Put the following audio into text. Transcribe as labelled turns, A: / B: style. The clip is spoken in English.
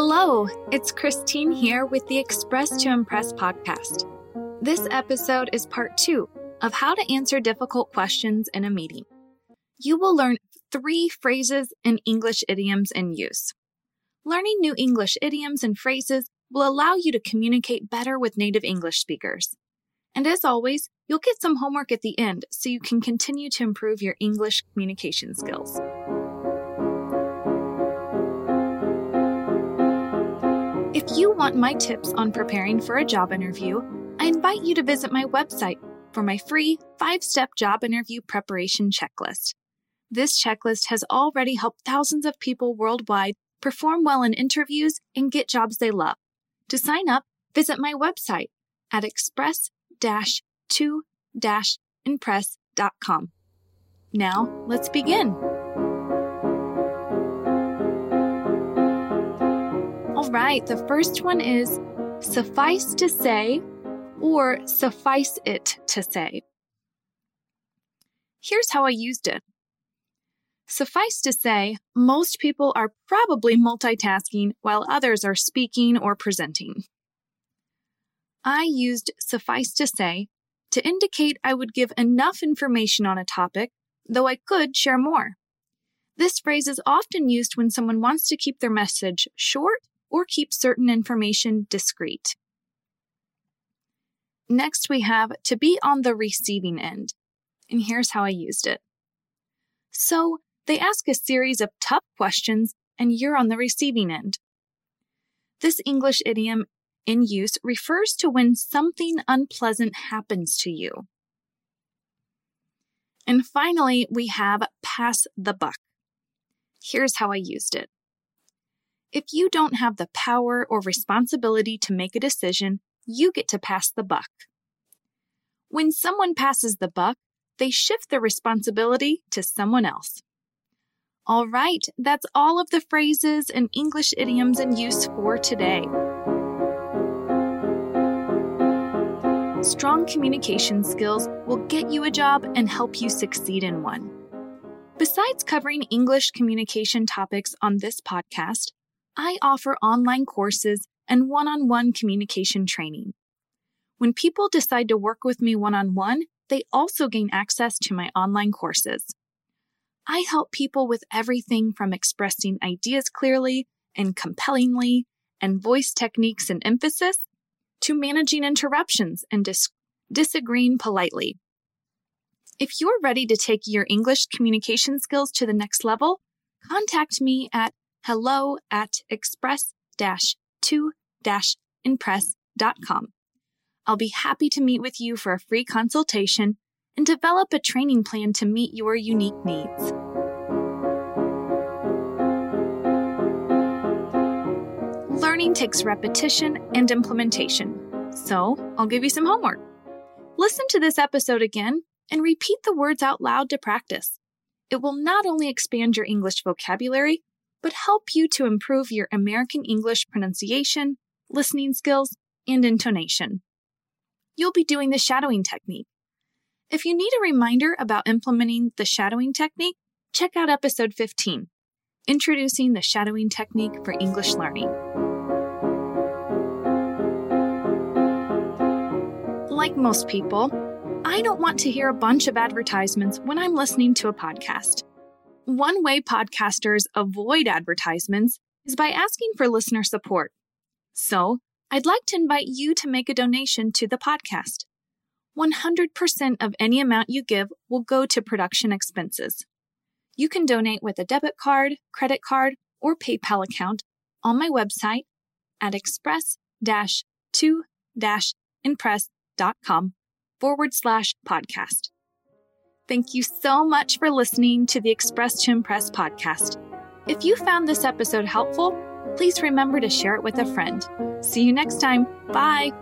A: Hello, it's Christine here with the Express to Impress podcast. This episode is part two of how to answer difficult questions in a meeting. You will learn three phrases and English idioms in use. Learning new English idioms and phrases will allow you to communicate better with native English speakers. And as always, you'll get some homework at the end so you can continue to improve your English communication skills. If you want my tips on preparing for a job interview, I invite you to visit my website for my free five step job interview preparation checklist. This checklist has already helped thousands of people worldwide perform well in interviews and get jobs they love. To sign up, visit my website at express 2 impress.com. Now, let's begin. Right, the first one is suffice to say or suffice it to say. Here's how I used it. Suffice to say, most people are probably multitasking while others are speaking or presenting. I used suffice to say to indicate I would give enough information on a topic, though I could share more. This phrase is often used when someone wants to keep their message short or keep certain information discreet. Next, we have to be on the receiving end. And here's how I used it. So, they ask a series of tough questions, and you're on the receiving end. This English idiom in use refers to when something unpleasant happens to you. And finally, we have pass the buck. Here's how I used it. If you don't have the power or responsibility to make a decision, you get to pass the buck. When someone passes the buck, they shift the responsibility to someone else. All right, that's all of the phrases and English idioms in use for today. Strong communication skills will get you a job and help you succeed in one. Besides covering English communication topics on this podcast, I offer online courses and one on one communication training. When people decide to work with me one on one, they also gain access to my online courses. I help people with everything from expressing ideas clearly and compellingly and voice techniques and emphasis to managing interruptions and dis- disagreeing politely. If you're ready to take your English communication skills to the next level, contact me at hello at express 2 impress.com. I'll be happy to meet with you for a free consultation and develop a training plan to meet your unique needs. Learning takes repetition and implementation, so I'll give you some homework. Listen to this episode again and repeat the words out loud to practice. It will not only expand your English vocabulary, but help you to improve your American English pronunciation, listening skills, and intonation. You'll be doing the shadowing technique. If you need a reminder about implementing the shadowing technique, check out episode 15, Introducing the Shadowing Technique for English Learning. Like most people, I don't want to hear a bunch of advertisements when I'm listening to a podcast. One way podcasters avoid advertisements is by asking for listener support. So, I'd like to invite you to make a donation to the podcast. 100% of any amount you give will go to production expenses. You can donate with a debit card, credit card, or PayPal account on my website at express 2 impress.com forward slash podcast. Thank you so much for listening to the Express to Impress podcast. If you found this episode helpful, please remember to share it with a friend. See you next time. Bye.